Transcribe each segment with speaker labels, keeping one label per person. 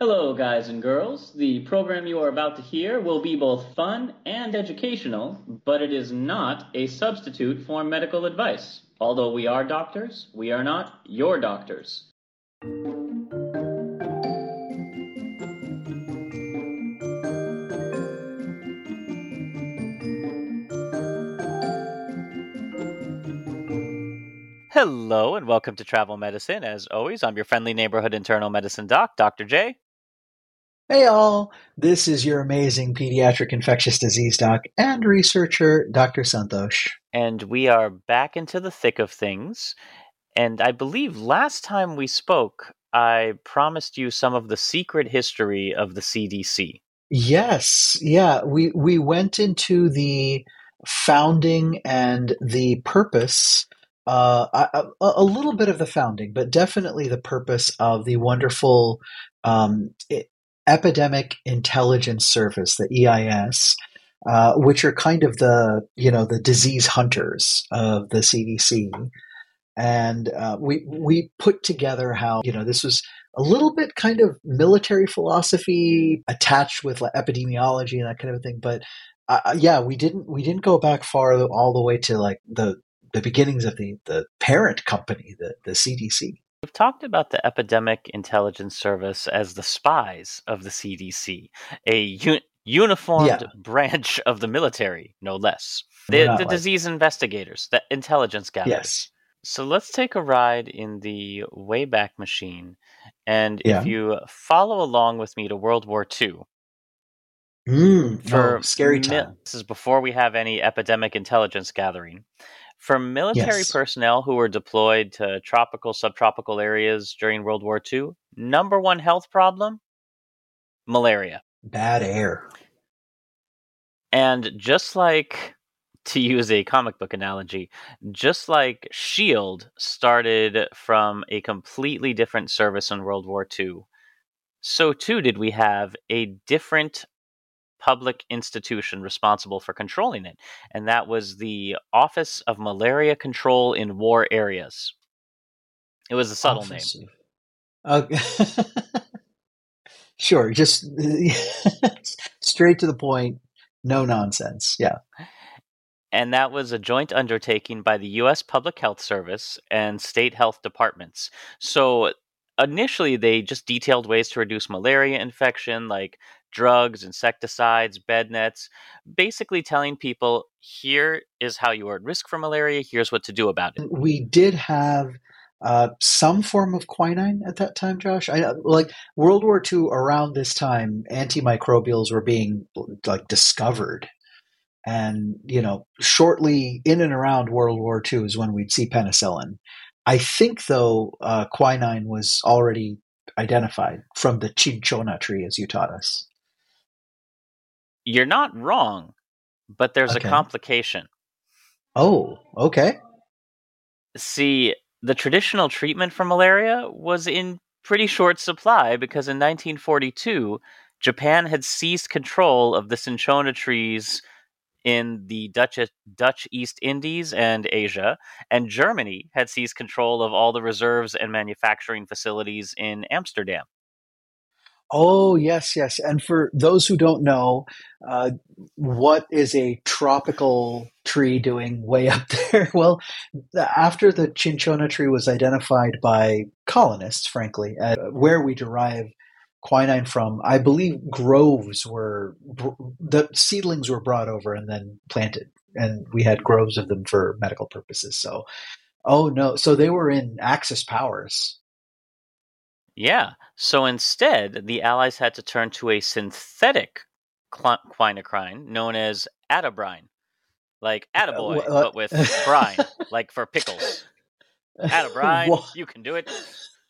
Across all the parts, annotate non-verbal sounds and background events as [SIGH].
Speaker 1: Hello, guys and girls. The program you are about to hear will be both fun and educational, but it is not a substitute for medical advice. Although we are doctors, we are not your doctors. Hello and welcome to Travel Medicine. As always, I'm your friendly neighborhood internal medicine doc, Dr. J.
Speaker 2: Hey all, this is your amazing pediatric infectious disease doc and researcher, Dr. Santhosh.
Speaker 1: And we are back into the thick of things. And I believe last time we spoke, I promised you some of the secret history of the CDC.
Speaker 2: Yes, yeah, we we went into the founding and the purpose uh, a, a, little bit of the founding, but definitely the purpose of the wonderful um, Epidemic Intelligence Service, the EIS, uh, which are kind of the you know the disease hunters of the CDC, and uh, we we put together how you know this was a little bit kind of military philosophy attached with like, epidemiology and that kind of thing, but. Uh, yeah, we didn't we didn't go back far all the way to like the the beginnings of the, the parent company, the, the CDC.
Speaker 1: We've talked about the Epidemic Intelligence Service as the spies of the CDC, a un- uniformed yeah. branch of the military, no less. The, the like... disease investigators, the intelligence gatherers.
Speaker 2: Yes.
Speaker 1: So let's take a ride in the Wayback Machine. And yeah. if you follow along with me to World War II,
Speaker 2: mm, for oh, scary time.
Speaker 1: This is before we have any epidemic intelligence gathering. For military yes. personnel who were deployed to tropical, subtropical areas during World War II, number one health problem malaria.
Speaker 2: Bad air.
Speaker 1: And just like, to use a comic book analogy, just like S.H.I.E.L.D. started from a completely different service in World War II, so too did we have a different public institution responsible for controlling it, and that was the Office of Malaria Control in War Areas. It was a subtle Office name.
Speaker 2: Okay. [LAUGHS] sure, just [LAUGHS] straight to the point, no nonsense. Yeah.
Speaker 1: And that was a joint undertaking by the U.S. Public Health Service and state health departments. So initially, they just detailed ways to reduce malaria infection, like drugs, insecticides, bed nets, basically telling people here is how you are at risk for malaria, here's what to do about it.
Speaker 2: We did have uh, some form of quinine at that time, Josh. I like World War II. Around this time, antimicrobials were being like discovered, and you know, shortly in and around World War II is when we'd see penicillin. I think, though, uh, quinine was already identified from the cinchona tree, as you taught us.
Speaker 1: You're not wrong, but there's okay. a complication.
Speaker 2: Oh, okay.
Speaker 1: See, the traditional treatment for malaria was in pretty short supply because in 1942, Japan had seized control of the cinchona trees in the Dutch, Dutch East Indies and Asia, and Germany had seized control of all the reserves and manufacturing facilities in Amsterdam.
Speaker 2: Oh, yes, yes. And for those who don't know, uh, what is a tropical tree doing way up [LAUGHS] there? Well, after the cinchona tree was identified by colonists, frankly, uh, where we derive quinine from, I believe groves were, the seedlings were brought over and then planted. And we had groves of them for medical purposes. So, oh no. So they were in Axis powers
Speaker 1: yeah. So instead, the Allies had to turn to a synthetic quinacrine known as atabrine. Like uh, attaboy, uh, but with [LAUGHS] brine, like for pickles. Atabrine, you can do it.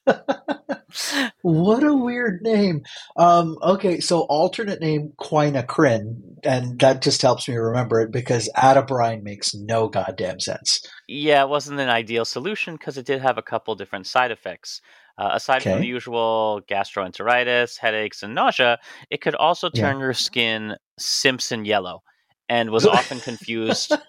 Speaker 1: [LAUGHS]
Speaker 2: what a weird name. Um, okay, so alternate name quinacrine, and that just helps me remember it because atabrine makes no goddamn sense.
Speaker 1: Yeah, it wasn't an ideal solution because it did have a couple different side effects. Uh, aside okay. from the usual gastroenteritis, headaches, and nausea, it could also turn yeah. your skin Simpson yellow, and was often confused. [LAUGHS]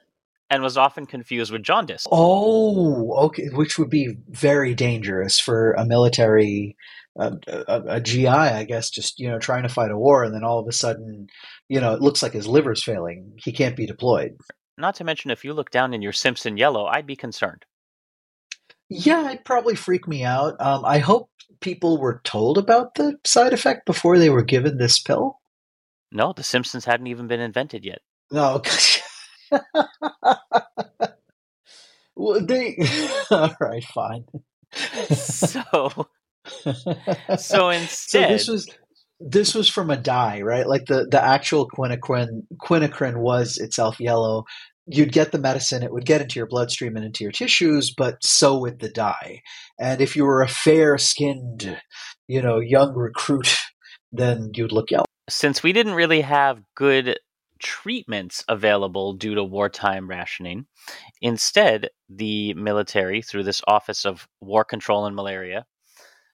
Speaker 1: and was often confused with jaundice.
Speaker 2: Oh, okay, which would be very dangerous for a military, uh, a, a, GI, I guess, just you know trying to fight a war, and then all of a sudden, you know, it looks like his liver's failing. He can't be deployed.
Speaker 1: Not to mention, if you look down in your Simpson yellow, I'd be concerned.
Speaker 2: Yeah, it'd probably freaked me out. Um, I hope people were told about the side effect before they were given this pill.
Speaker 1: No, The Simpsons hadn't even been invented yet. [LAUGHS]
Speaker 2: No, well, they. [LAUGHS] All right, fine.
Speaker 1: so, [LAUGHS] so instead, so
Speaker 2: this was this was from a dye, right? Like the the actual quinacrine quinacrine was itself yellow, you'd get the medicine, it would get into your bloodstream and into your tissues, but so would the dye. And if you were a fair skinned, you know, young recruit, then you'd look yellow.
Speaker 1: Since we didn't really have good treatments available due to wartime rationing, instead, the military, through this Office of War Control and Malaria,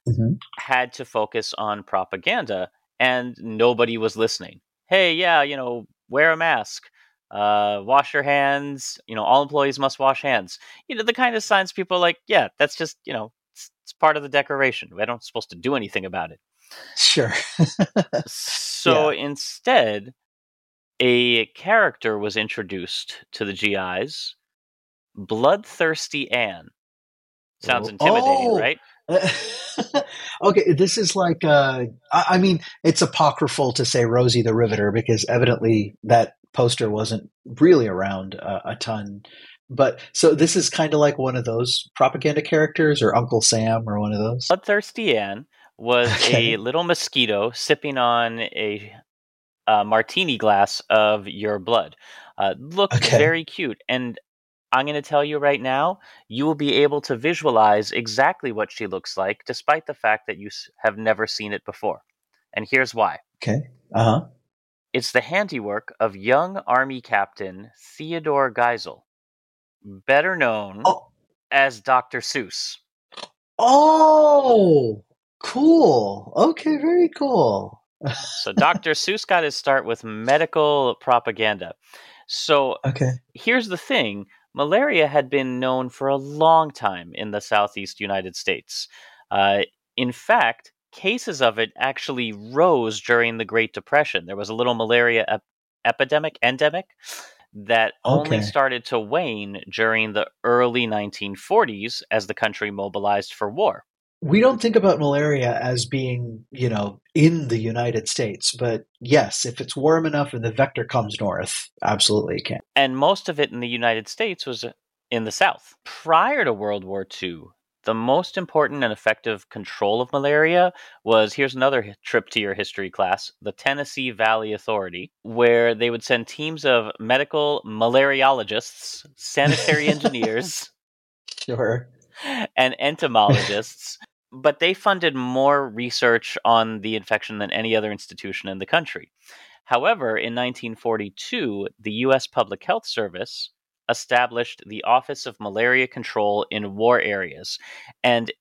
Speaker 1: mm-hmm. had to focus on propaganda, and nobody was listening. Hey, yeah, you know, wear a mask uh, wash your hands. You know, all employees must wash hands. You know, the kind of signs people like, yeah, that's just, you know, it's, it's part of the decoration. We're not supposed to do anything about it.
Speaker 2: Sure.
Speaker 1: so yeah. instead, a character was introduced to the GIs Bloodthirsty Anne. Sounds oh. intimidating, oh. right? [LAUGHS]
Speaker 2: okay, this is like, uh, I mean, it's apocryphal to say Rosie the Riveter because evidently that poster wasn't really around uh, a ton. But so this is kind of like one of those propaganda characters, or Uncle Sam, or one of those.
Speaker 1: Bloodthirsty Anne was [LAUGHS] okay. a little mosquito sipping on a, a martini glass of your blood. Uh, looked okay. very cute, and I'm going to tell you right now, you will be able to visualize exactly what she looks like, despite the fact that you have never seen it before. And here's why.
Speaker 2: Okay. Uh huh.
Speaker 1: It's the handiwork of young Army Captain Theodore Geisel, better known oh. as Dr. Seuss.
Speaker 2: Oh, cool. Okay, very cool.
Speaker 1: so Dr. [LAUGHS] Seuss got his start with medical propaganda. So
Speaker 2: okay.
Speaker 1: here's the thing malaria had been known for a long time in the southeast United States. Uh, in fact, cases of it actually rose during the Great Depression. There was a little malaria ep- epidemic, endemic, that okay. only started to wane during the early 1940s as the country mobilized for war.
Speaker 2: We don't think about malaria as being, you know, in the United States, but yes, if it's warm enough and the vector comes north, absolutely it can.
Speaker 1: And most of it in the United States was in the South. Prior to World War II, the most important and effective control of malaria was here's another trip to your history class the Tennessee Valley Authority, where they would send teams of medical malariologists, sanitary engineers, [LAUGHS]
Speaker 2: sure,
Speaker 1: and entomologists. but they funded more research on the infection than any other institution in the country. However, in 1942, the U.S. Public Health Service established the Office of Malaria Control in War Areas. And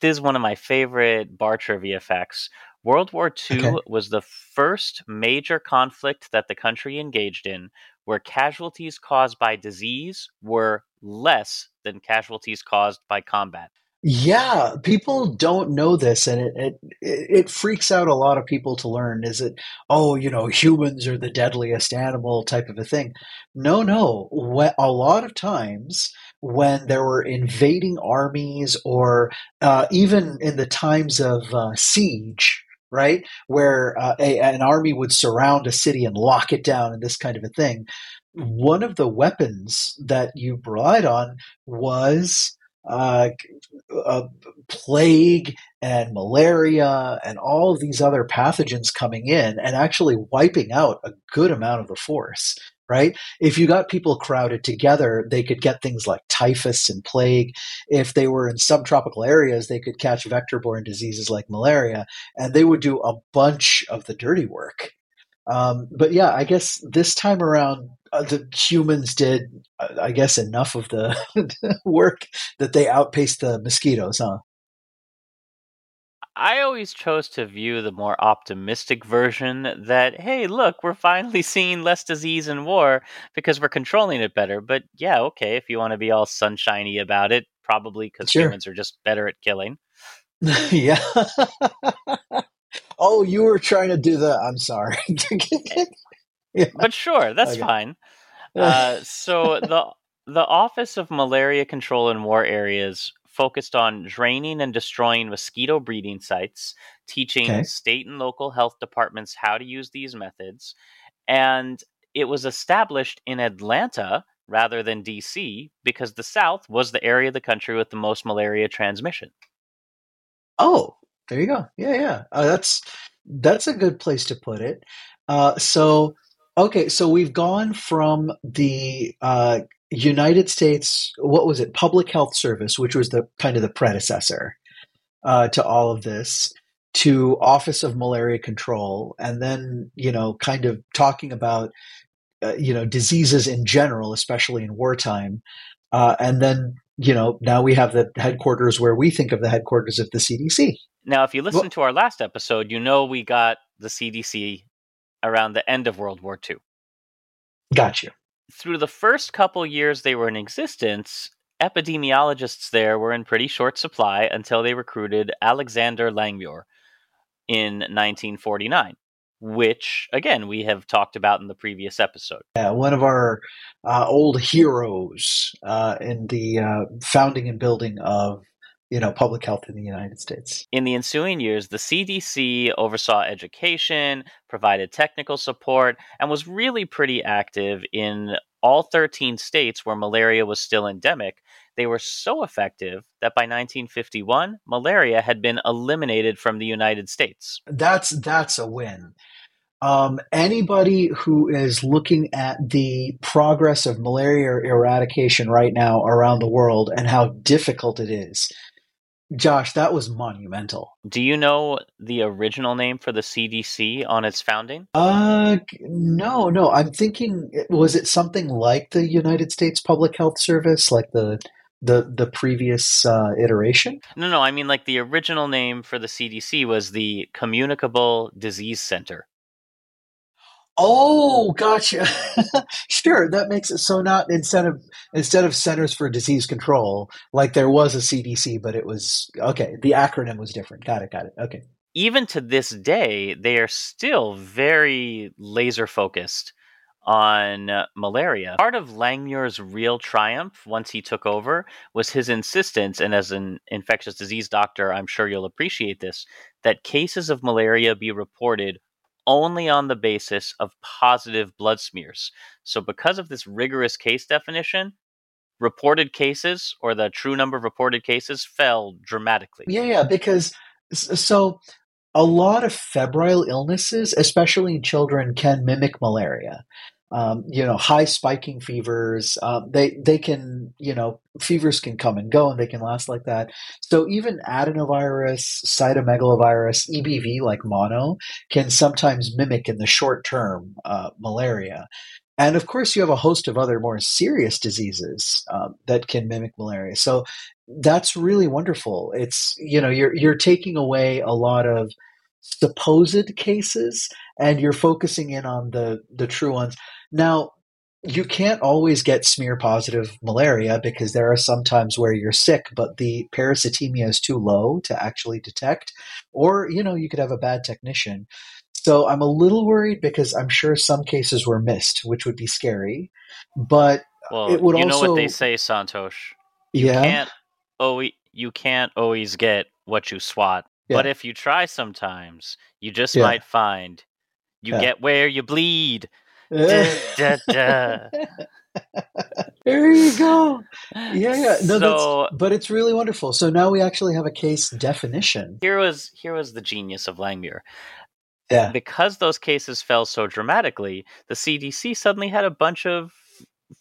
Speaker 1: this is one of my favorite bar trivia facts. World War II
Speaker 2: Okay.
Speaker 1: was the first major conflict that the country engaged in where casualties caused by disease were less than casualties caused by combat.
Speaker 2: Yeah, people don't know this, and it, it it freaks out a lot of people to learn. Is it, oh, you know, humans are the deadliest animal type of a thing? No, no. A lot of times when there were invading armies, or uh, even in the times of uh, siege, right, where uh, a, an army would surround a city and lock it down, and this kind of a thing, one of the weapons that you relied on was. Uh, uh, plague and malaria and all of these other pathogens coming in and actually wiping out a good amount of the force right? If you got people crowded together they could get things like typhus and plague. If they were in subtropical areas they could catch vector-borne diseases like malaria and they would do a bunch of the dirty work. Um, but yeah i guess this time around uh, the humans did uh, i guess enough of the [LAUGHS] work that they outpaced the mosquitoes huh
Speaker 1: I always chose to view the more optimistic version that, hey, look, we're finally [LAUGHS] seeing less disease and war because we're controlling it better. But yeah, okay, if you want to be all sunshiny about it, probably because
Speaker 2: Sure.
Speaker 1: humans are just better at killing. [LAUGHS]
Speaker 2: yeah. oh, you were trying to do the. I'm sorry. Yeah.
Speaker 1: But sure, that's
Speaker 2: Okay.
Speaker 1: fine. Uh, so the [LAUGHS] the Office of Malaria Control in War Areas focused on draining and destroying mosquito breeding sites, teaching
Speaker 2: Okay.
Speaker 1: state and local health departments how to use these methods, and it was established in Atlanta rather than DC because the South was the area of the country with the most malaria transmission.
Speaker 2: oh, there you go. Yeah, yeah. Uh, that's that's a good place to put it. Uh, so, okay, so we've gone from the uh, United States. What was it? Public Health Service, which was the kind of the predecessor uh, to all of this, to Office of Malaria Control, and then you know, kind of talking about uh, you know diseases in general, especially in wartime, uh, and then you know now we have the headquarters where we think of the headquarters of the CDC.
Speaker 1: Now, if you listen
Speaker 2: Well-
Speaker 1: to our last episode, you know we got the CDC around the end of World War II.
Speaker 2: Got you.
Speaker 1: through the first couple years they were in existence, epidemiologists there were in pretty short supply until they recruited Alexander Langmuir in 1949, which, again, we have talked about in the previous episode.
Speaker 2: Yeah, one of our uh, old heroes uh, in the uh, founding and building of you know public health in the United States.
Speaker 1: In the ensuing years, the CDC oversaw education, provided technical support, and was really pretty active in all 13 states where malaria was still endemic. They were so effective that by 1951, malaria had been eliminated from the United States.
Speaker 2: That's that's a win. Um, anybody who is looking at the progress of malaria eradication right now around the world and how difficult it is, Josh, that was monumental.
Speaker 1: Do you know the original name for the CDC on its founding?
Speaker 2: Uh, no, no. I'm thinking, was it something like the United States Public Health Service, like the the the previous uh, iteration?
Speaker 1: No, no, I mean like the original name for the CDC was the Communicable Disease Center.
Speaker 2: Oh, gotcha. [LAUGHS] sure, that makes it so. Not instead of instead of Centers for Disease Control, like there was a CDC, but it was okay. The acronym was different. Got it. Got it. Okay.
Speaker 1: Even to this day, they are still very laser focused on malaria. Part of Langmuir's real triumph once he took over was his insistence, and as an infectious disease doctor, I'm sure you'll appreciate this, that cases of malaria be reported only on the basis of positive blood smears. So, because of this rigorous case definition, reported cases or the true number of reported cases fell dramatically.
Speaker 2: Yeah, yeah. Because so a lot of febrile illnesses, especially in children, can mimic malaria. Um, you know, high spiking fevers. Um, they they can you know fevers can come and go and they can last like that. So even adenovirus, cytomegalovirus, EBV like mono can sometimes mimic in the short term uh, malaria. and of course, you have a host of other more serious diseases um, that can mimic malaria. So that's really wonderful. It's you know you're you're taking away a lot of supposed cases and you're focusing in on the the true ones. Now, you can't always get smear positive malaria because there are some times where you're sick, but the parasitemia is too low to actually detect, or you know you could have a bad technician. So I'm a little worried because I'm sure some cases were missed, which would be scary. But
Speaker 1: well,
Speaker 2: it would
Speaker 1: you
Speaker 2: also,
Speaker 1: know what they say, Santhosh. You
Speaker 2: yeah,
Speaker 1: can't always you can't always get what you swat.
Speaker 2: Yeah.
Speaker 1: But if you try sometimes, you just
Speaker 2: Yeah.
Speaker 1: might find you
Speaker 2: Yeah.
Speaker 1: get where you bleed. Da, eh. da, da. [LAUGHS]
Speaker 2: there you go. Yeah, yeah. No,
Speaker 1: so
Speaker 2: that's, but it's really wonderful. So now we actually have a case definition.
Speaker 1: here was here was the genius of Langmuir.
Speaker 2: Yeah.
Speaker 1: Because those cases fell so dramatically, the CDC suddenly had a bunch of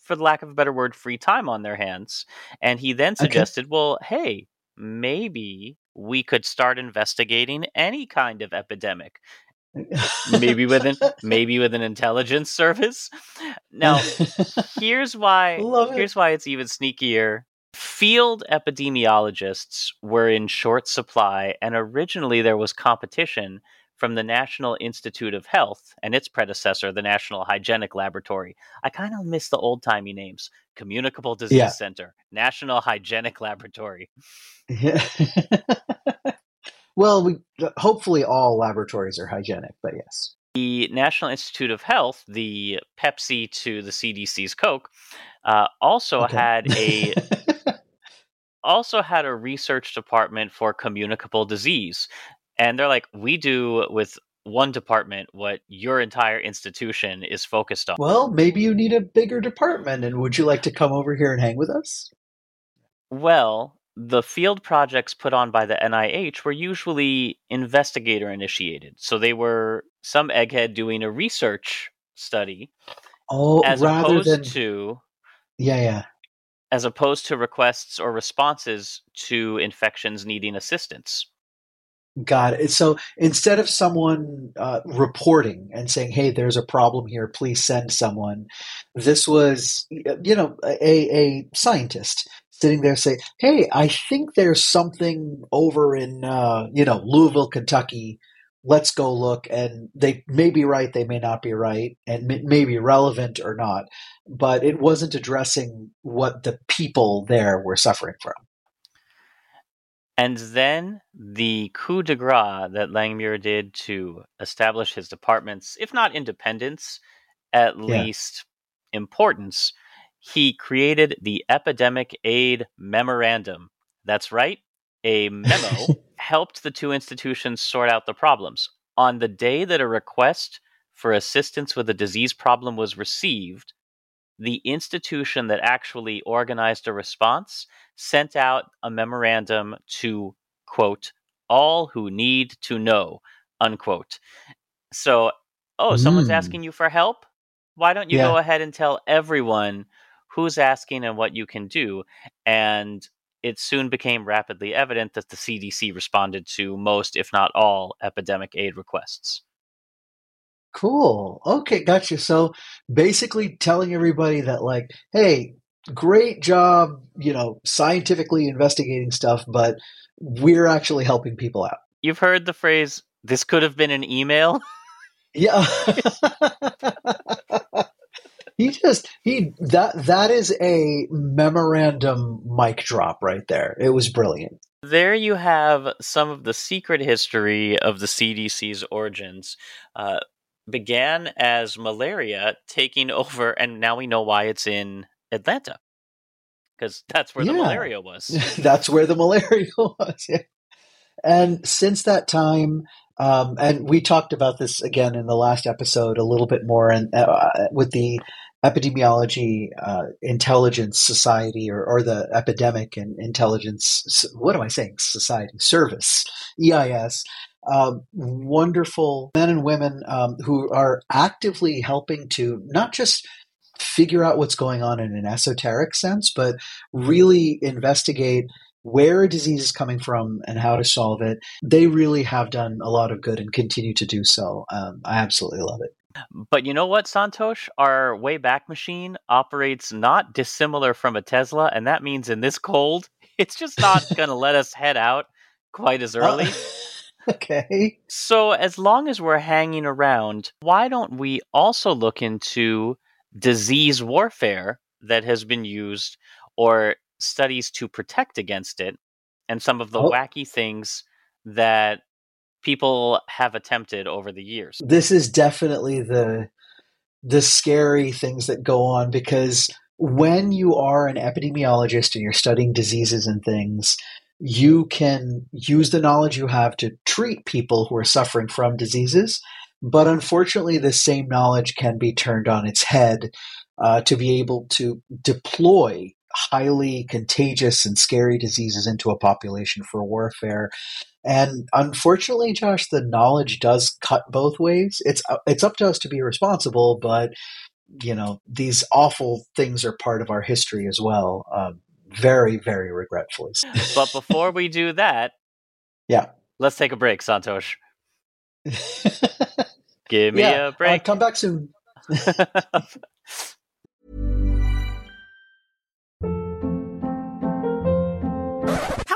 Speaker 1: for the lack of a better word, free time on their hands. And he then
Speaker 2: Okay.
Speaker 1: suggested, well, hey, maybe we could start investigating any kind of epidemic. Maybe with an [LAUGHS] maybe with an intelligence service. Now, [LAUGHS] here's why here's why it's even sneakier. Field epidemiologists were in short supply, and originally there was competition from the National Institute of Health and its predecessor, the National Hygienic Laboratory. I kind of miss the old timey names Communicable Disease
Speaker 2: Yeah.
Speaker 1: Center, National Hygienic Laboratory. [LAUGHS]
Speaker 2: Yeah. Well, we hopefully all laboratories are hygienic, but yes.
Speaker 1: The National Institute of Health, the Pepsi to the CDC's Coke, uh, also
Speaker 2: Okay.
Speaker 1: had a [LAUGHS] also had a research department for communicable disease. And they're like, we do with one department what your entire institution is focused on.
Speaker 2: well, maybe you need a bigger department, and would you like to come over here and hang with us?
Speaker 1: Well, the field projects put on by the NIH were usually investigator initiated. So they were some egghead doing a research study
Speaker 2: Oh,
Speaker 1: as
Speaker 2: rather
Speaker 1: opposed
Speaker 2: than
Speaker 1: to
Speaker 2: yeah, yeah.
Speaker 1: as opposed to requests or responses to infections needing assistance.
Speaker 2: Got it. So instead of someone uh, reporting and saying, "Hey, there's a problem here. Please send someone," this was, you know, a a scientist sitting there saying, "Hey, I think there's something over in, uh, you know, Louisville, Kentucky. Let's go look." And they may be right, they may not be right, and may, may be relevant or not. But it wasn't addressing what the people there were suffering from.
Speaker 1: And then the coup de grace that Langmuir did to establish his department's, if not independence, at
Speaker 2: Yeah.
Speaker 1: least importance, he created the Epidemic Aid Memorandum. That's right, a memo [LAUGHS] helped the two institutions sort out the problems. On the day that a request for assistance with a disease problem was received, the institution that actually organized a response sent out a memorandum to quote all who need to know unquote so oh someone's
Speaker 2: Mm.
Speaker 1: asking you for help why don't you
Speaker 2: Yeah.
Speaker 1: go ahead and tell everyone who's asking and what you can do and it soon became rapidly evident that the CDC responded to most if not all epidemic aid requests
Speaker 2: Cool. Okay, gotcha. So basically telling everybody that like, hey, great job, you know, scientifically investigating stuff, but we're actually helping people out.
Speaker 1: you've heard the phrase this could have been an email
Speaker 2: Yeah. [LAUGHS] [LAUGHS] he just he that that is a memorandum mic drop right there. It was brilliant.
Speaker 1: There you have some of the secret history of the CDC's origins. Uh, began as malaria taking [LAUGHS] over, and now we know why it's in Atlanta. Because [LAUGHS] that's where the malaria was.
Speaker 2: That's where the malaria was. Yeah. And since that time, um, and we talked about this again in the last episode a little bit more, and uh, with the epidemiology uh, intelligence society or, or the epidemic and intelligence what am i saying? Society service eis um, wonderful men and women um, who are actively helping to not just figure out what's going on in an esoteric sense but really investigate where a disease is coming from and how to solve it. They really have done a lot of good and continue to do so. Um, i absolutely love it
Speaker 1: But you know what, Santhosh? Our Wayback Machine operates not dissimilar from a Tesla, and that means in this cold, [LAUGHS] it's just not going to let us head out quite as early.
Speaker 2: Uh, [LAUGHS] okay.
Speaker 1: So, as long as we're hanging around, why don't we also look into disease warfare that has been used or studies to protect against it and some of the
Speaker 2: Oh.
Speaker 1: wacky things that people have attempted over the years?
Speaker 2: This is definitely the the scary things that go on because when you are an epidemiologist and you're studying diseases and things, you can use the knowledge you have to treat people who are suffering from diseases. But unfortunately, this same knowledge can be turned on its head uh, to be able to deploy highly contagious and scary diseases into a population for warfare. And unfortunately, Josh, the knowledge does cut both ways. It's uh, it's up to us to be responsible, but you know these awful things are part of our history as well. Um, very, very regretfully.
Speaker 1: But [LAUGHS] before we do that,
Speaker 2: yeah,
Speaker 1: let's take a break, Santhosh. [LAUGHS] Give me
Speaker 2: yeah.
Speaker 1: a break.
Speaker 2: Uh, come back soon. [LAUGHS]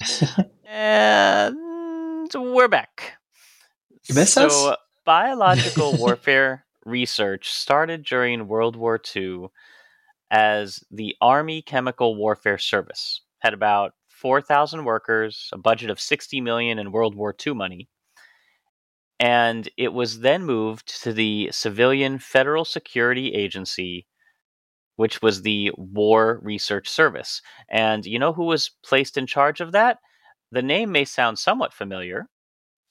Speaker 3: [LAUGHS]
Speaker 1: and we're back.
Speaker 2: You miss
Speaker 1: so,
Speaker 2: us?
Speaker 1: biological warfare research started during World War II as the Army Chemical Warfare Service. Had about 4,000 workers, a budget of 60 million in World War II money. And it was then moved to the Civilian Federal Security Agency, which was the War Research Service. And you know who was placed in charge of that? The name may sound somewhat familiar.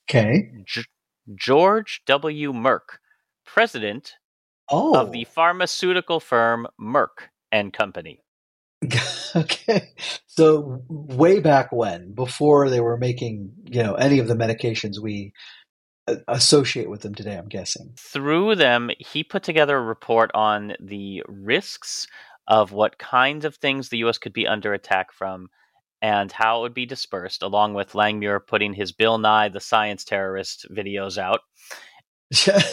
Speaker 2: Okay.
Speaker 1: G- George W. Merck, president
Speaker 2: Oh.
Speaker 1: of the oh. pharmaceutical firm Merck and Company. [LAUGHS]
Speaker 2: okay. So way back when, before they were making, you know, any of the medications we associate with them today, I'm guessing.
Speaker 1: Through them, he put together a report on the risks of what kinds of things the U.S. could be under attack from and how it would be dispersed, along with Langmuir putting his Bill Nye the Science Terrorist videos out.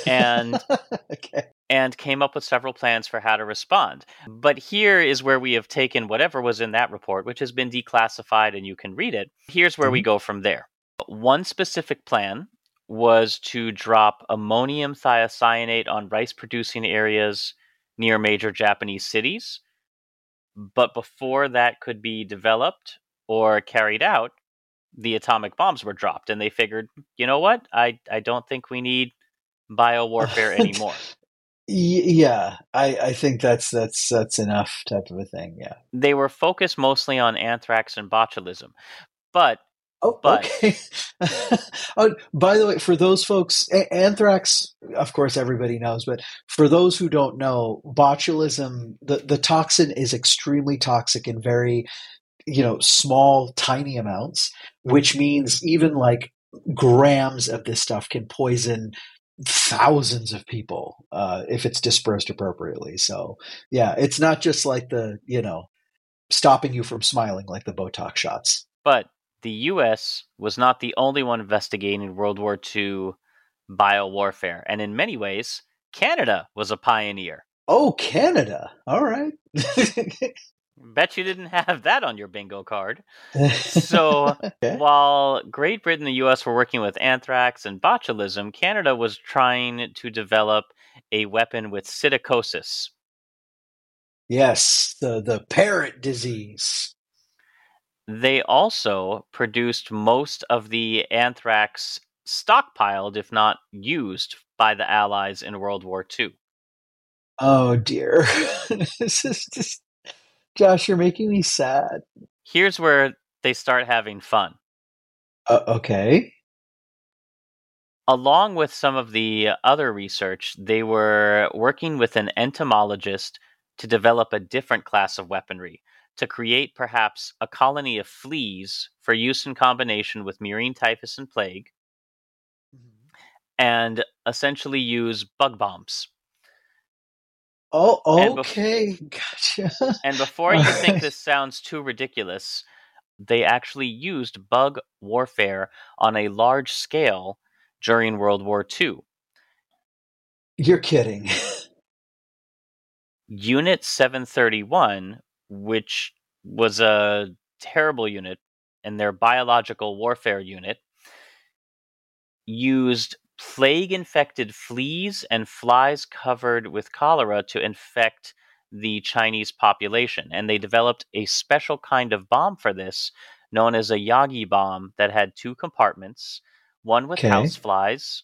Speaker 1: And- [LAUGHS]
Speaker 2: okay.
Speaker 1: and came up with several plans for how to respond. But here is where we have taken whatever was in that report, which has been declassified and you can read it. Here's where we mm-hmm. go from there. One specific plan was to drop ammonium thiocyanate on rice producing areas near major Japanese cities. But before that could be developed or carried out, the atomic bombs were dropped, and they figured, you know what? I, I don't think we need bio warfare [LAUGHS]
Speaker 2: anymore. Yeah, I, I think that's that's that's enough type of a thing. Yeah.
Speaker 1: they were focused mostly on anthrax and botulism. But
Speaker 2: Oh,
Speaker 1: But-
Speaker 2: okay. [LAUGHS] oh, by the way, for those folks, anthrax, of course, everybody knows, but for those who don't know, botulism, the, the toxin is extremely toxic in very, you know, small, tiny amounts, which means even like grams of this stuff can poison thousands of people uh, if it's dispersed appropriately. So, yeah, it's not just like the, you know, stopping you from smiling like the Botox shots.
Speaker 1: but the U.S. was not the only one investigating World War II biowarfare, and in many ways, Canada was a pioneer.
Speaker 2: Oh, Canada. All right. [LAUGHS]
Speaker 1: Bet you didn't have that on your bingo card. So, [LAUGHS]
Speaker 2: okay.
Speaker 1: while Great Britain and the US were working with anthrax and botulism, Canada was trying to develop a weapon with psittacosis.
Speaker 2: Yes, the the parrot disease.
Speaker 1: They also produced most of the anthrax stockpiled, if not used, by the Allies in World War II.
Speaker 2: Oh dear. [LAUGHS] this is just Josh, you're making me sad.
Speaker 1: Here's where they start having fun.
Speaker 2: Uh, okay.
Speaker 1: Along with some of the other research, they were working with an entomologist to develop a different class of weaponry to create perhaps a colony of fleas for use in combination with murine typhus and plague mm-hmm. and essentially use bug bombs.
Speaker 2: Oh,
Speaker 1: And
Speaker 2: okay. [LAUGHS] Gotcha.
Speaker 1: And before you think this sounds too ridiculous, they actually used bug warfare on a large scale during World War II.
Speaker 2: You're kidding. [LAUGHS]
Speaker 1: Unit 731, which was a terrible unit and their biological warfare unit, used plague infected fleas and flies covered with cholera to infect the Chinese population. And they developed a special kind of bomb for this, known as a Yagi bomb, that had two compartments one with
Speaker 2: Okay.
Speaker 1: houseflies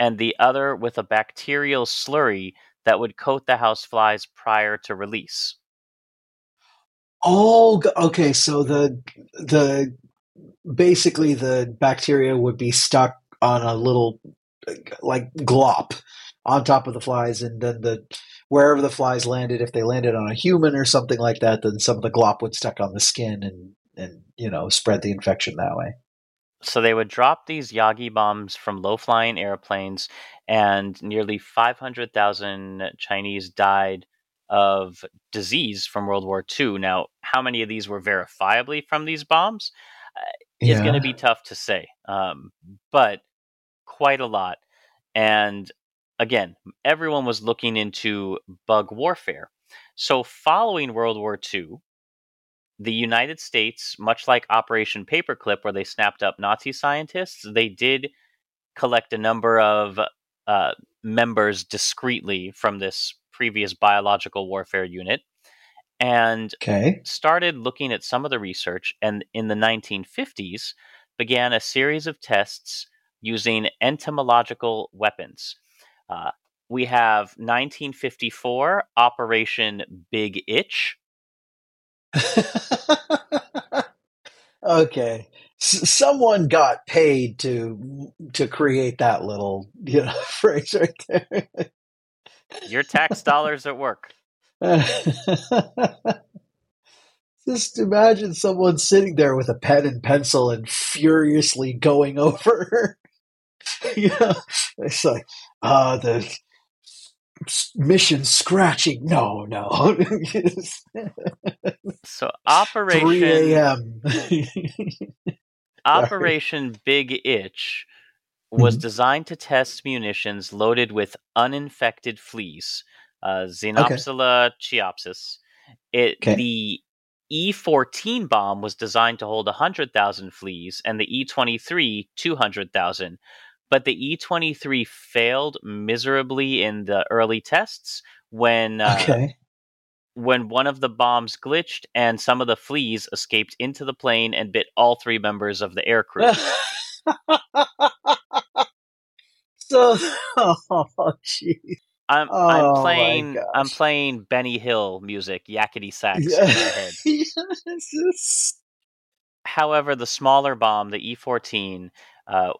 Speaker 1: and the other with a bacterial slurry that would coat the houseflies prior to release.
Speaker 2: Oh, okay. So the the basically the bacteria would be stuck on a little like glop on top of the flies, and then the wherever the flies landed, if they landed on a human or something like that, then some of the glop would stuck on the skin and and you know spread the infection that way.
Speaker 1: So they would drop these Yagi bombs from low flying airplanes, and nearly 500,000 Chinese died of disease from World War II. Now, how many of these were verifiably from these bombs uh, is going to be tough to say, um, but quite a lot. And again, everyone was looking into bug warfare. So, following World War II, the United States, much like Operation Paperclip, where they snapped up Nazi scientists, they did collect a number of uh, members discreetly from this previous biological warfare unit and
Speaker 2: Okay.
Speaker 1: started looking at some of the research. And in the 1950s, began a series of tests using entomological weapons. Uh, we have 1954 Operation Big Itch, [LAUGHS]
Speaker 2: okay. S- someone got paid to to create that little you know [LAUGHS] phrase right there. [LAUGHS]
Speaker 1: Your tax dollars at work. [LAUGHS]
Speaker 2: Just imagine someone sitting there with a pen and pencil and furiously going [LAUGHS] over. you know, it's like, uh, the mission scratching. No, no. [LAUGHS]
Speaker 1: So operation
Speaker 2: 3
Speaker 1: Operation
Speaker 2: a.m.
Speaker 1: Operation Big Itch was
Speaker 2: Mhm.
Speaker 1: designed to test munitions loaded with uninfected fleas, uh, Xenopsylla cheopis. It
Speaker 2: Okay.
Speaker 1: the E14 bomb was designed to hold 100,000 fleas and the E23 200,000. But the E23 failed miserably in the early tests when uh,
Speaker 2: okay.
Speaker 1: when one of the bombs glitched and some of the fleas escaped into the plane and bit all three members of the air crew. [LAUGHS]
Speaker 2: so, [LAUGHS] oh, jeez.
Speaker 1: I'm
Speaker 2: Oh,
Speaker 1: I'm playing I'm playing Benny Hill music, yakety sax in my head. [LAUGHS]
Speaker 2: Yes.
Speaker 1: However, the smaller bomb, the E14, uh,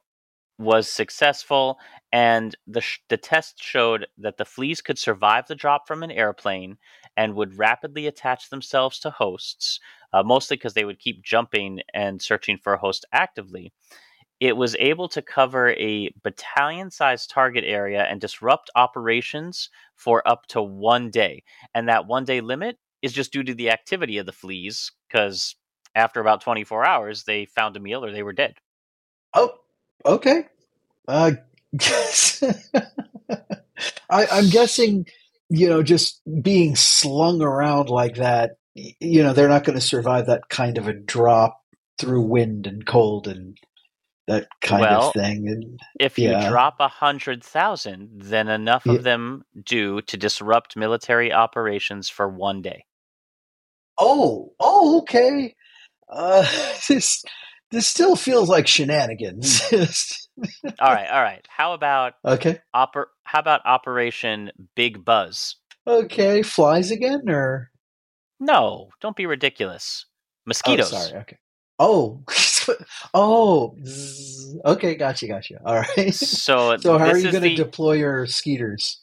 Speaker 1: was successful, and the sh- the test showed that the fleas could survive the drop from an airplane and would rapidly attach themselves to hosts, uh, mostly because they would keep jumping and searching for a host actively. It was able to cover a battalion sized target area and disrupt operations for up to one day. And that one day limit is just due to the activity of the fleas, because after about 24 hours, they found a meal or they were dead.
Speaker 2: Oh, okay. Uh. [LAUGHS] [LAUGHS] I, I'm guessing, you know, just being slung around like that you know they're not going to survive that kind of a drop through wind and cold and that kind
Speaker 1: Well,
Speaker 2: of thing. And
Speaker 1: If you drop a hundred thousand, then enough
Speaker 2: yeah.
Speaker 1: of them do to disrupt military operations for one day.
Speaker 2: Oh, oh, okay. Uh, [LAUGHS] this this still feels like shenanigans.
Speaker 1: All right, all right. How about [LAUGHS]
Speaker 2: okay,
Speaker 1: oper- How about Operation Big Buzz?
Speaker 2: okay. Flies again, or
Speaker 1: No, don't be ridiculous.
Speaker 2: oh,
Speaker 1: Mosquitoes.
Speaker 2: sorry. Okay. Oh, [LAUGHS] [LAUGHS] oh. zzz. Okay, gotcha, gotcha. [LAUGHS] All right.
Speaker 1: So
Speaker 2: So how are you going to
Speaker 1: the
Speaker 2: deploy your skeeters?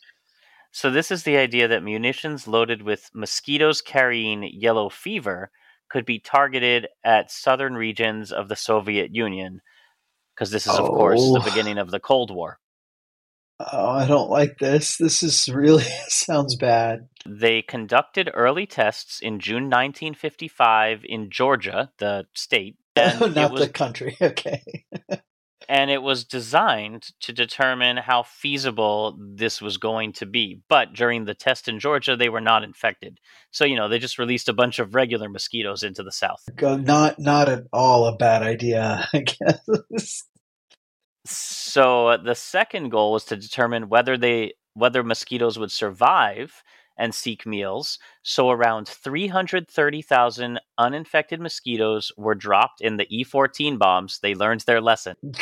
Speaker 1: so this is the idea that munitions loaded with mosquitoes carrying yellow fever could be targeted at southern regions of the Soviet Union because this is of course the
Speaker 2: Oh,
Speaker 1: beginning of the Cold War.
Speaker 2: oh, I don't like this. This is really [LAUGHS] sounds bad.
Speaker 1: They conducted early tests in June 1955 in Georgia, the state, [LAUGHS] it
Speaker 2: Not
Speaker 1: was
Speaker 2: the country. [LAUGHS] Okay.
Speaker 1: and it was designed to determine how feasible this was going to be. But during the test in Georgia, they were not infected. So, you know, they just released a bunch of regular mosquitoes into the south.
Speaker 2: Not not at all a bad idea. [LAUGHS] I guess.
Speaker 1: So, uh, the second goal was to determine whether they whether mosquitoes would survive and seek meals. So, around 330,000 uninfected mosquitoes were dropped in the E-14 bombs. They learned their lesson. [LAUGHS]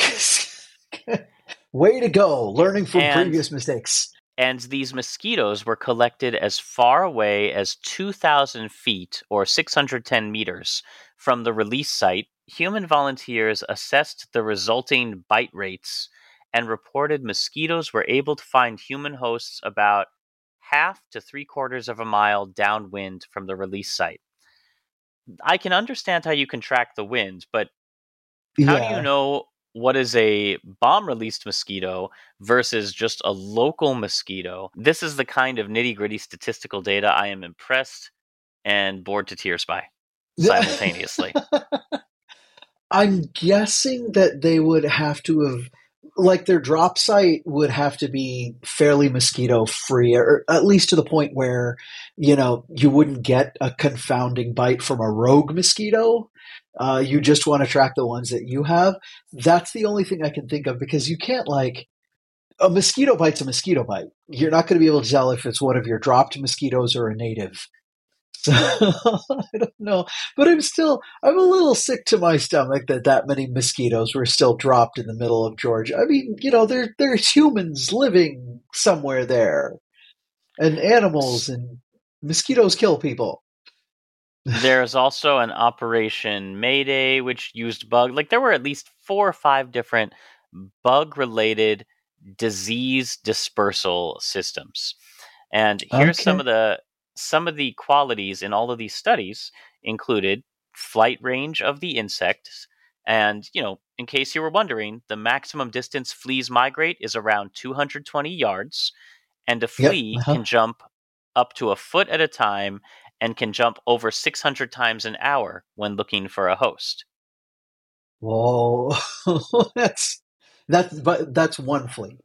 Speaker 2: Way to go, learning from
Speaker 1: And
Speaker 2: previous mistakes.
Speaker 1: and these mosquitoes were collected as far away as 2,000 feet or 610 meters from the release site. Human volunteers assessed the resulting bite rates and reported mosquitoes were able to find human hosts about half to three quarters of a mile downwind from the release site. I can understand how you can track the wind, but how do you know what is a bomb released mosquito versus just a local mosquito? This is the kind of nitty gritty statistical data I am impressed and bored to tears by [LAUGHS] simultaneously.
Speaker 2: I'm guessing that they would have to have, like, their drop site would have to be fairly mosquito free, or at least to the point where, you know, you wouldn't get a confounding bite from a rogue mosquito. Uh, you just want to track the ones that you have. That's the only thing I can think of because you can't, like, a mosquito bite's a mosquito bite. You're not going to be able to tell if it's one of your dropped mosquitoes or a native. So [LAUGHS] I don't know, but I'm still I'm a little sick to my stomach that that many mosquitoes were still dropped in the middle of Georgia. I mean, you know, there there's humans living somewhere there, and animals, and mosquitoes kill people. [LAUGHS]
Speaker 1: There's also an Operation Mayday, which used bug. Like there were at least four or five different bug related disease dispersal systems. And here's some of the some of the qualities in all of these studies included flight range of the insects. And, you know, in case you were wondering, the maximum distance fleas migrate is around 220 yards, and a
Speaker 2: Yep.
Speaker 1: flea
Speaker 2: Uh-huh.
Speaker 1: can jump up to a foot at a time and can jump over 600 times an hour when looking for a host.
Speaker 2: Whoa, [LAUGHS] that's that's but that's one flea.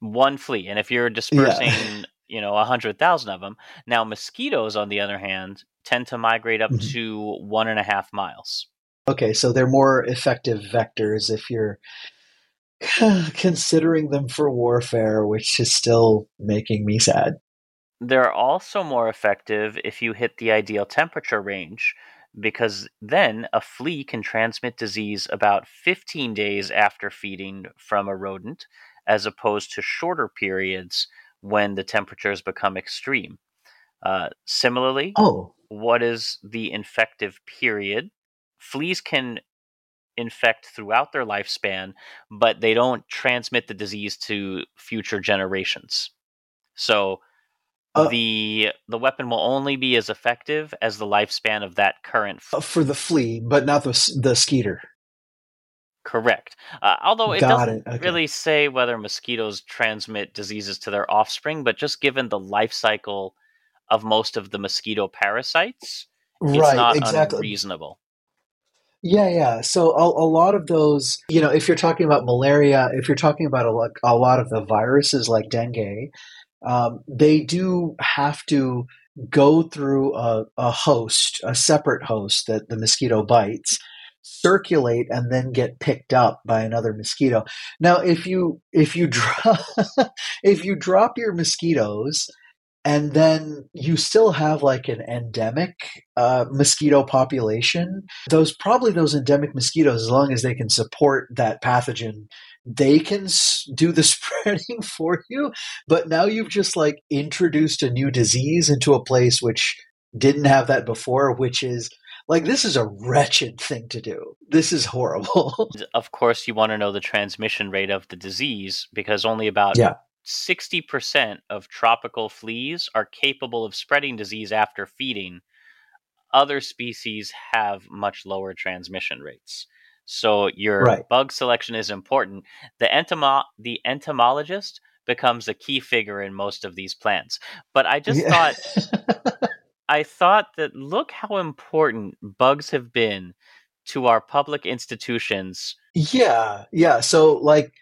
Speaker 1: One flea. And if you're
Speaker 2: Yeah.
Speaker 1: You know, 100,000 of them, now mosquitoes, on the other hand, tend to migrate up
Speaker 2: Mhm.
Speaker 1: to one and a half miles.
Speaker 2: Okay, so they're more effective vectors if you're [SIGHS] considering them for warfare, which is still making me sad.
Speaker 1: They're also more effective if you hit the ideal temperature range, because then a flea can transmit disease about 15 days after feeding from a rodent, as opposed to shorter periods when the temperatures become extreme. Uh, similarly,
Speaker 2: Oh,
Speaker 1: what is the infective period? Fleas can infect throughout their lifespan, but they don't transmit the disease to future generations. So
Speaker 2: uh,
Speaker 1: the the weapon will only be as effective as the lifespan of that current f-
Speaker 2: for the flea, but not the the skeeter.
Speaker 1: Correct uh, although it
Speaker 2: Got
Speaker 1: doesn't
Speaker 2: it. Okay.
Speaker 1: really say whether mosquitoes transmit diseases to their offspring but just given the life cycle of most of the mosquito parasites it's
Speaker 2: Right,
Speaker 1: not
Speaker 2: exactly.
Speaker 1: unreasonable
Speaker 2: Yeah, yeah. So a, a lot of those, you know, if you're talking about malaria, if you're talking about a, lot- a lot of the viruses like dengue, um, they do have to go through a, a host, a separate host that the mosquito bites, circulate and then get picked up by another mosquito. Now, if you if you drop [LAUGHS] if you drop your mosquitoes and then you still have like an endemic uh, mosquito population, those probably those endemic mosquitoes, as long as they can support that pathogen, they can do the [LAUGHS] spreading for you. But now you've just like introduced a new disease into a place which didn't have that before, which is like this is a wretched thing to do. This is horrible. [LAUGHS]
Speaker 1: of course, you want to know the transmission rate of the disease because only about yeah. 60% of tropical fleas are capable of spreading disease after feeding. Other species have much lower transmission rates. So your right. bug selection is important. The, entomo- the entomologist becomes a key figure in most of these plants. But I just yeah. thought [LAUGHS] I thought that look how important bugs have been to our public institutions.
Speaker 2: Yeah, yeah. So like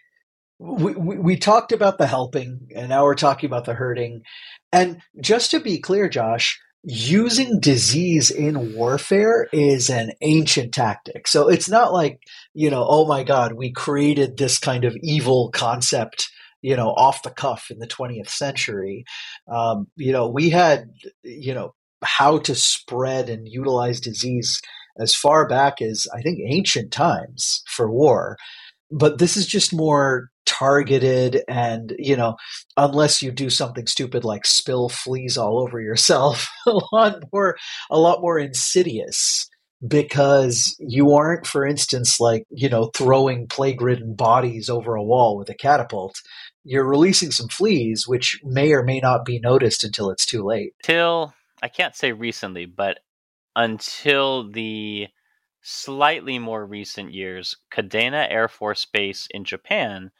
Speaker 2: we, we, we talked about the helping and now we're talking about the hurting. And just to be clear, Josh, using disease in warfare is an ancient tactic. So it's not like, you know, oh my God, we created this kind of evil concept you know, off the cuff in the 20th century. Um, you know, we had, you know, how to spread and utilize disease as far back as I think ancient times for war. But this is just more targeted and, you know, unless you do something stupid like spill fleas all over yourself, [LAUGHS] a lot more a lot more insidious because you aren't, for instance, like, you know, throwing plague ridden bodies over a wall with a catapult. You're releasing some fleas, which may or may not be noticed until it's too late.
Speaker 1: Till I can't say recently, but until the slightly more recent years, Kadena Air Force Base in Japan,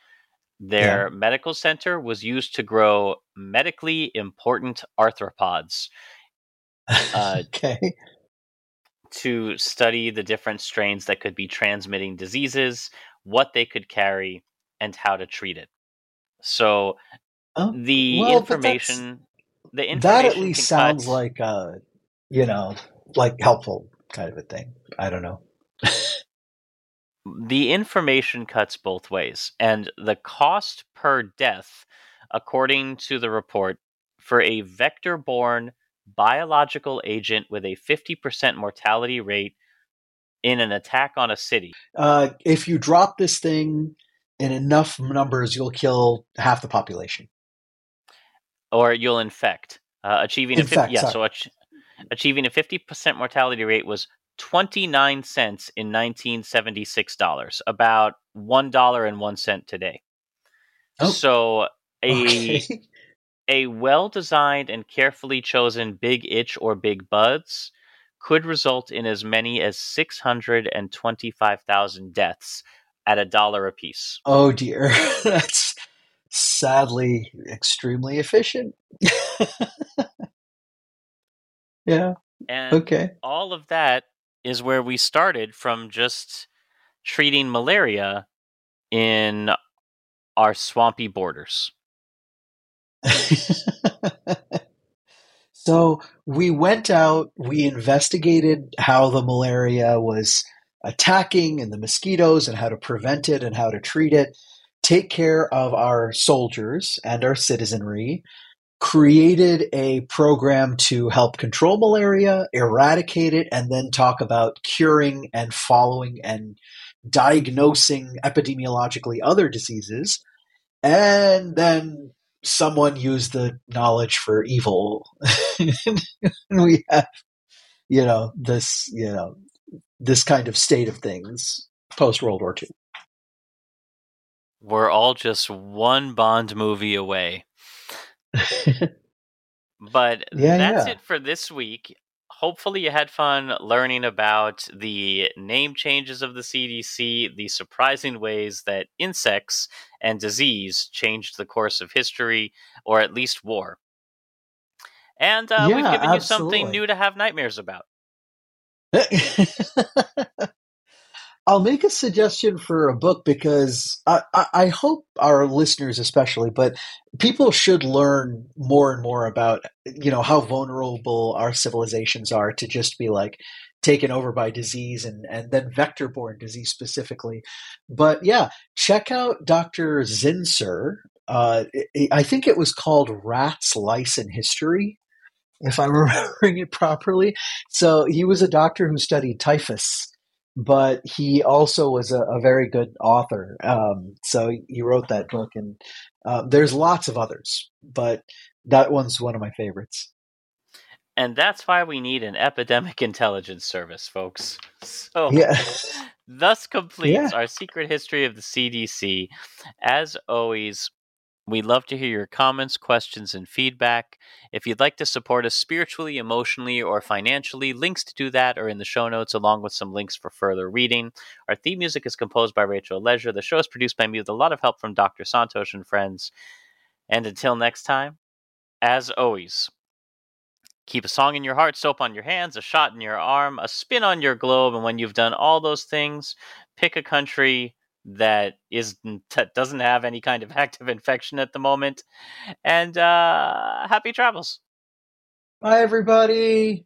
Speaker 1: their yeah. medical center was used to grow medically important arthropods.
Speaker 2: Uh, [LAUGHS] okay.
Speaker 1: To study the different strains that could be transmitting diseases, what they could carry, and how to treat it. So oh, the well, information the
Speaker 2: that at least sounds cut. like uh you know like helpful kind of a thing. I don't know.
Speaker 1: The information cuts both ways and the cost per death according to the report for a vector borne biological agent with a 50% mortality rate in an attack on a city.
Speaker 2: Uh, if you drop this thing in enough numbers you'll kill half the population
Speaker 1: or you'll infect. Uh, achieving infect, a 50, yeah, sorry. so ach- achieving a 50% mortality rate was 29 cents in 1976 dollars, about $1 and 1 cent today. Oh. So a okay. [LAUGHS] a well-designed and carefully chosen big itch or big buzz could result in as many as 625,000 deaths at a dollar apiece.
Speaker 2: Oh dear. [LAUGHS] That's sadly extremely efficient. [LAUGHS] yeah.
Speaker 1: And
Speaker 2: okay.
Speaker 1: all of that is where we started from just treating malaria in our swampy borders. [LAUGHS]
Speaker 2: so we went out, we investigated how the malaria was attacking and the mosquitoes and how to prevent it and how to treat it take care of our soldiers and our citizenry, created a program to help control malaria, eradicate it, and then talk about curing and following and diagnosing epidemiologically other diseases. And then someone used the knowledge for evil. and [LAUGHS] we have, you know, this, you know, this kind of state of things post World War II
Speaker 1: we're all just one Bond movie away. [LAUGHS] but yeah, that's yeah. it for this week. Hopefully, you had fun learning about the name changes of the CDC, the surprising ways that insects and disease changed the course of history, or at least war. And uh, yeah, we've given absolutely. you something new to have nightmares about. [LAUGHS]
Speaker 2: I'll make a suggestion for a book because I, I, I, hope our listeners, especially, but people should learn more and more about you know how vulnerable our civilizations are to just be like taken over by disease and and then vector borne disease specifically. But yeah, check out Dr. Zinsser. Uh, I think it was called Rats, Lice, and History if I'm [LAUGHS] remembering it properly. So he was a doctor who studied typhus, but he also was a, a very good author. Um, so he wrote that book, and uh, there's lots of others, but that one's one of my favorites.
Speaker 1: And that's why we need an epidemic [LAUGHS] intelligence service, folks. So,
Speaker 2: yeah. [LAUGHS]
Speaker 1: thus completes yeah. our secret history of the CDC. As always, we love to hear your comments, questions, and feedback. If you'd like to support us spiritually, emotionally, or financially, links to do that are in the show notes, along with some links for further reading. Our theme music is composed by Rachel Leisure. The show is produced by me with a lot of help from Dr. Santhosh and friends. And until next time, as always, keep a song in your heart, soap on your hands, a shot in your arm, a spin on your globe, and when you've done all those things, pick a country that is that doesn't have any kind of [LAUGHS] active infection at the moment. And uh, happy travels.
Speaker 2: Bye, everybody.